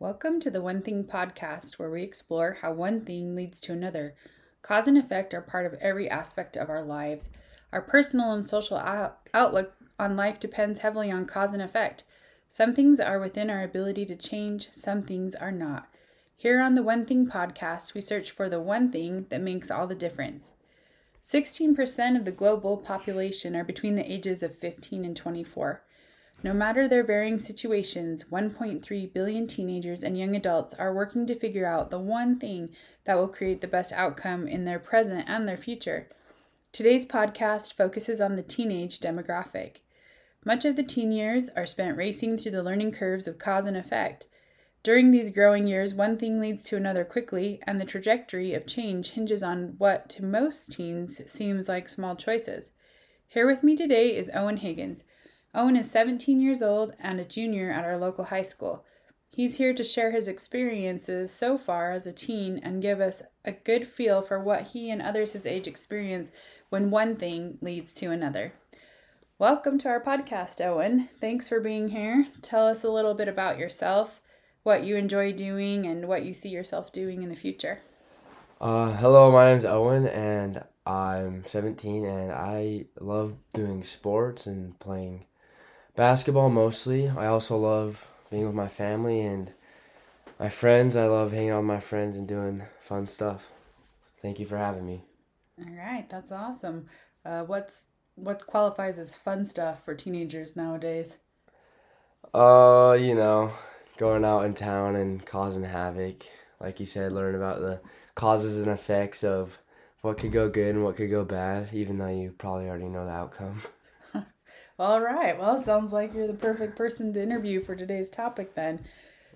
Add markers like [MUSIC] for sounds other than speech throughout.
Welcome to the One Thing podcast, where we explore how one thing leads to another. Cause and effect are part of every aspect of our lives. Our personal and social out- outlook on life depends heavily on cause and effect. Some things are within our ability to change, some things are not. Here on the One Thing podcast, we search for the one thing that makes all the difference. 16% of the global population are between the ages of 15 and 24. No matter their varying situations, 1.3 billion teenagers and young adults are working to figure out the one thing that will create the best outcome in their present and their future. Today's podcast focuses on the teenage demographic. Much of the teen years are spent racing through the learning curves of cause and effect. During these growing years, one thing leads to another quickly, and the trajectory of change hinges on what to most teens seems like small choices. Here with me today is Owen Higgins. Owen is 17 years old and a junior at our local high school. He's here to share his experiences so far as a teen and give us a good feel for what he and others his age experience when one thing leads to another. Welcome to our podcast, Owen. Thanks for being here. Tell us a little bit about yourself, what you enjoy doing, and what you see yourself doing in the future. Uh, hello, my name's Owen, and I'm 17, and I love doing sports and playing basketball mostly. I also love being with my family and my friends. I love hanging out with my friends and doing fun stuff. Thank you for having me. All right, that's awesome. Uh, what's what qualifies as fun stuff for teenagers nowadays? Uh, you know, going out in town and causing havoc. Like you said, learn about the causes and effects of what could go good and what could go bad, even though you probably already know the outcome. [LAUGHS] All right. Well, sounds like you're the perfect person to interview for today's topic then.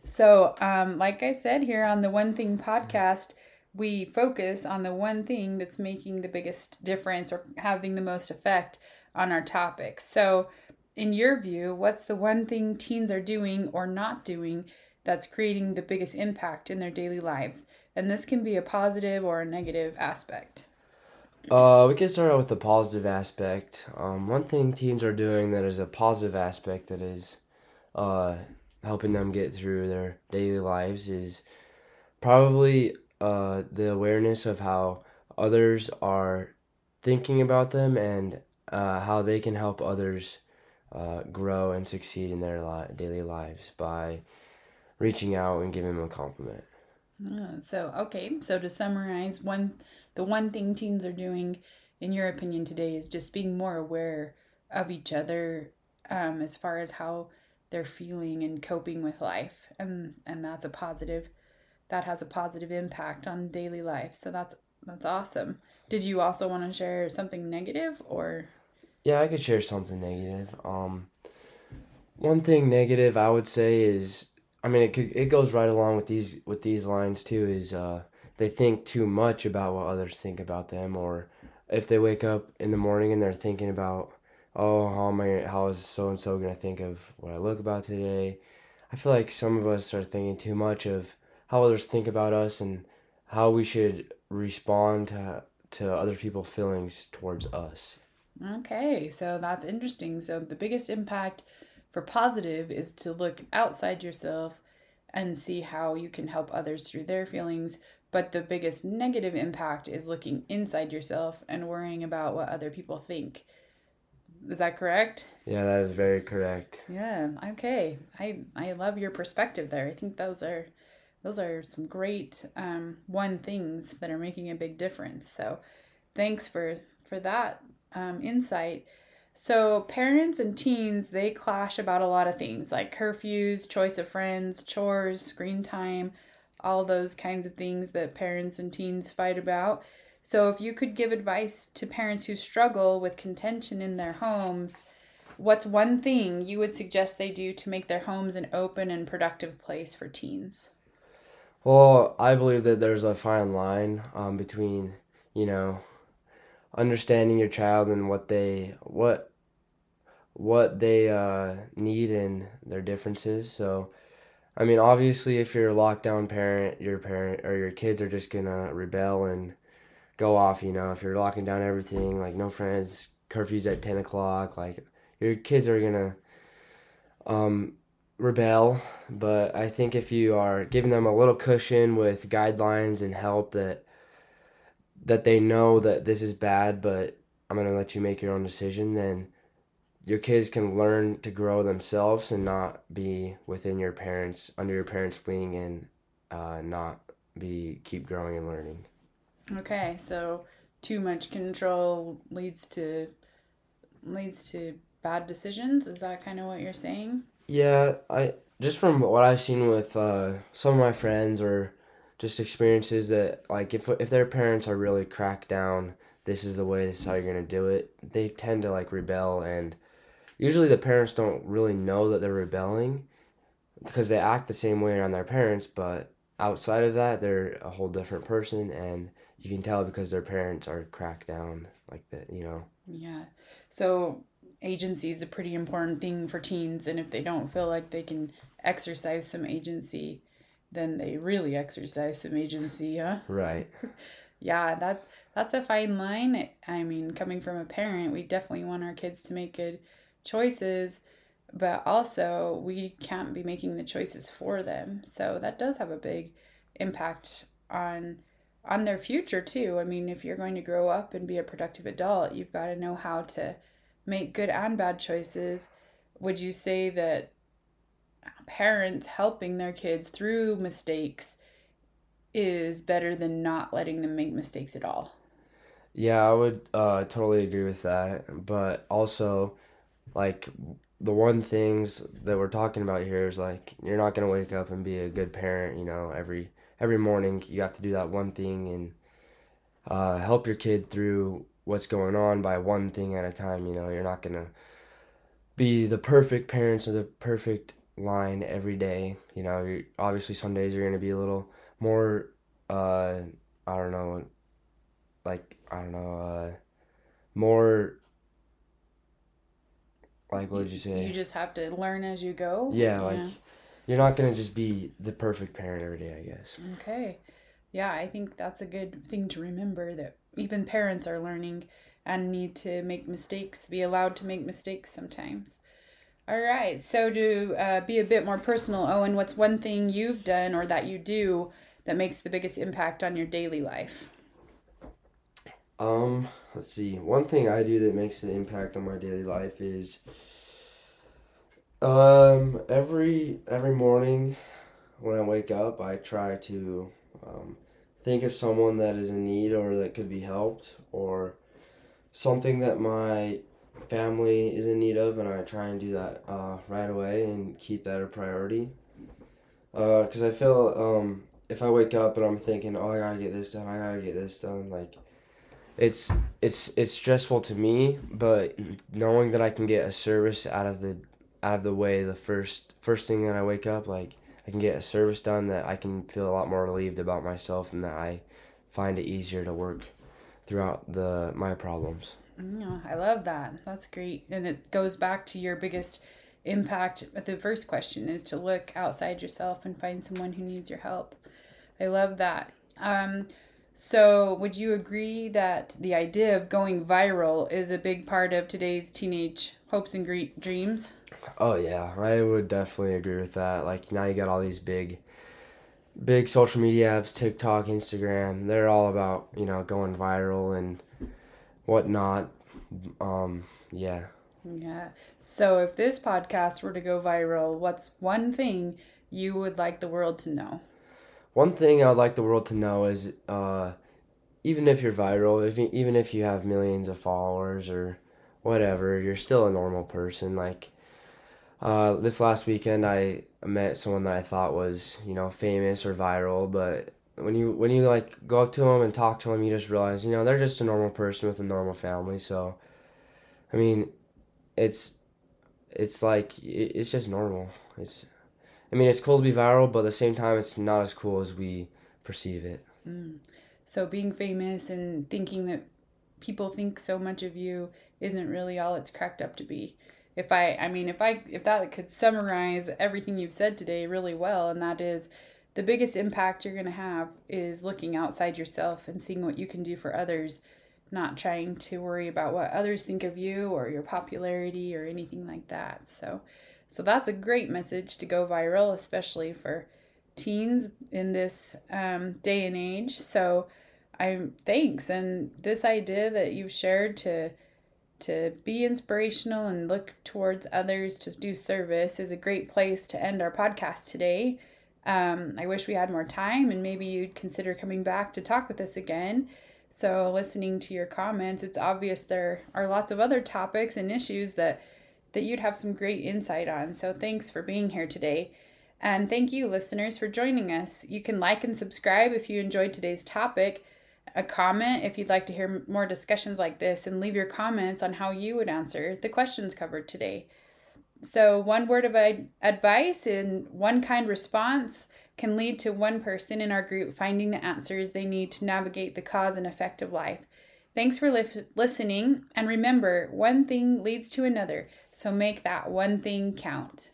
So, um, like I said here on the One Thing podcast, we focus on the one thing that's making the biggest difference or having the most effect on our topic. So, in your view, what's the one thing teens are doing or not doing that's creating the biggest impact in their daily lives? And this can be a positive or a negative aspect. Uh, we can start out with the positive aspect. Um, one thing teens are doing that is a positive aspect that is uh, helping them get through their daily lives is probably uh, the awareness of how others are thinking about them and uh, how they can help others uh, grow and succeed in their li- daily lives by reaching out and giving them a compliment. Uh, so okay, so to summarize, one the one thing teens are doing, in your opinion, today is just being more aware of each other, um, as far as how they're feeling and coping with life, and and that's a positive, that has a positive impact on daily life. So that's that's awesome. Did you also want to share something negative or? Yeah, I could share something negative. Um, one thing negative I would say is I mean, it it goes right along with these with these lines too. Is uh, they think too much about what others think about them, or if they wake up in the morning and they're thinking about, oh, how am I? How is so and so gonna think of what I look about today? I feel like some of us are thinking too much of how others think about us and how we should respond to to other people's feelings towards us. Okay, so that's interesting. So the biggest impact for positive is to look outside yourself and see how you can help others through their feelings. But the biggest negative impact is looking inside yourself and worrying about what other people think. Is that correct? Yeah, that is very correct. Yeah. Okay. I I love your perspective there. I think those are those are some great um, one things that are making a big difference. So, thanks for for that um, insight. So, parents and teens, they clash about a lot of things like curfews, choice of friends, chores, screen time, all those kinds of things that parents and teens fight about. So, if you could give advice to parents who struggle with contention in their homes, what's one thing you would suggest they do to make their homes an open and productive place for teens? Well, I believe that there's a fine line um, between, you know, understanding your child and what they what what they uh, need and their differences. So, I mean, obviously, if you're a lockdown parent, your parent or your kids are just gonna rebel and go off. You know, if you're locking down everything, like no friends, curfews at ten o'clock, like your kids are gonna um, rebel, but I think if you are giving them a little cushion with guidelines and help that that they know that this is bad, but I'm going to let you make your own decision, then your kids can learn to grow themselves and not be within your parents under your parents' wing and uh, not be keep growing and learning. Okay, so too much control leads to leads to bad decisions. Is that kind of what you're saying? Yeah, I just from what I've seen with uh, some of my friends or just experiences that like if if their parents are really cracked down, this is the way, this is how you're gonna do it. They tend to like rebel, and usually the parents don't really know that they're rebelling because they act the same way on their parents, but outside of that, they're a whole different person, and you can tell because their parents are cracked down like that, you know. Yeah. So agency is a pretty important thing for teens, and if they don't feel like they can exercise some agency, then they really exercise some agency, huh? Right. [LAUGHS] yeah, that that's a fine line. I mean, coming from a parent, we definitely want our kids to make good choices, but also we can't be making the choices for them. So that does have a big impact on on their future too. I mean, if you're going to grow up and be a productive adult, you've got to know how to make good and bad choices. Would you say that parents helping their kids through mistakes is better than not letting them make mistakes at all? Yeah, I would uh, totally agree with that. But also, like, the one things that we're talking about here is like you're not gonna wake up and be a good parent. You know, every every morning you have to do that one thing and uh, help your kid through what's going on by one thing at a time. You know, you're not gonna be the perfect parents or the perfect line every day. You know, you're, obviously some days you're gonna be a little more. Uh, I don't know, like I don't know, uh, more. Like what did you say? You just have to learn as you go. Yeah, like you're not gonna just be the perfect parent every day. I guess. Okay, yeah, I think that's a good thing to remember that even parents are learning and need to make mistakes, be allowed to make mistakes sometimes. All right, so to uh, be a bit more personal, Owen, what's one thing you've done or that you do that makes the biggest impact on your daily life? Um, let's see. One thing I do that makes an impact on my daily life is um every every morning when I wake up, I try to um, think of someone that is in need or that could be helped or something that my family is in need of and I try and do that uh, right away and keep that a priority because uh, I feel um, if I wake up and I'm thinking oh I gotta get this done I gotta get this done like it's it's it's stressful to me but knowing that I can get a service out of the out of the way the first first thing that I wake up like I can get a service done that I can feel a lot more relieved about myself and that I find it easier to work throughout the my problems. Yeah, I love that. That's great. And it goes back to your biggest impact. The first question is to look outside yourself and find someone who needs your help. I love that. Um, so, would you agree that the idea of going viral is a big part of today's teenage hopes and dreams? Oh yeah, I would definitely agree with that. Like now you got all these big big social media apps, TikTok, Instagram, they're all about, you know, going viral and whatnot. Um, yeah. Yeah. So if this podcast were to go viral, what's one thing you would like the world to know? One thing I would like the world to know is uh, even if you're viral, if you, even if you have millions of followers or whatever, you're still a normal person. Like uh, this last weekend, I met someone that I thought was you know famous or viral, but when you when you like go up to them and talk to them, you just realize you know they're just a normal person with a normal family. So, I mean, it's it's like it's just normal. It's I mean it's cool to be viral, but at the same time it's not as cool as we perceive it. Mm. So being famous and thinking that people think so much of you isn't really all it's cracked up to be if I I mean if I if that could summarize everything you've said today really well and that is the biggest impact you're going to have is looking outside yourself and seeing what you can do for others not trying to worry about what others think of you or your popularity or anything like that so So that's a great message to go viral, especially for teens in this um, day and age. So I'm thanks and this idea that you've shared to to be inspirational and look towards others to do service is a great place to end our podcast today. Um, I wish we had more time and maybe you'd consider coming back to talk with us again. So, listening to your comments, it's obvious there are lots of other topics and issues that that you'd have some great insight on. So, thanks for being here today. And thank you, listeners, for joining us. You can like and subscribe if you enjoyed today's topic a comment if you'd like to hear more discussions like this and leave your comments on how you would answer the questions covered today. So, one word of advice and one kind response can lead to one person in our group finding the answers they need to navigate the cause and effect of life. Thanks for li- listening, and remember, one thing leads to another, so make that one thing count.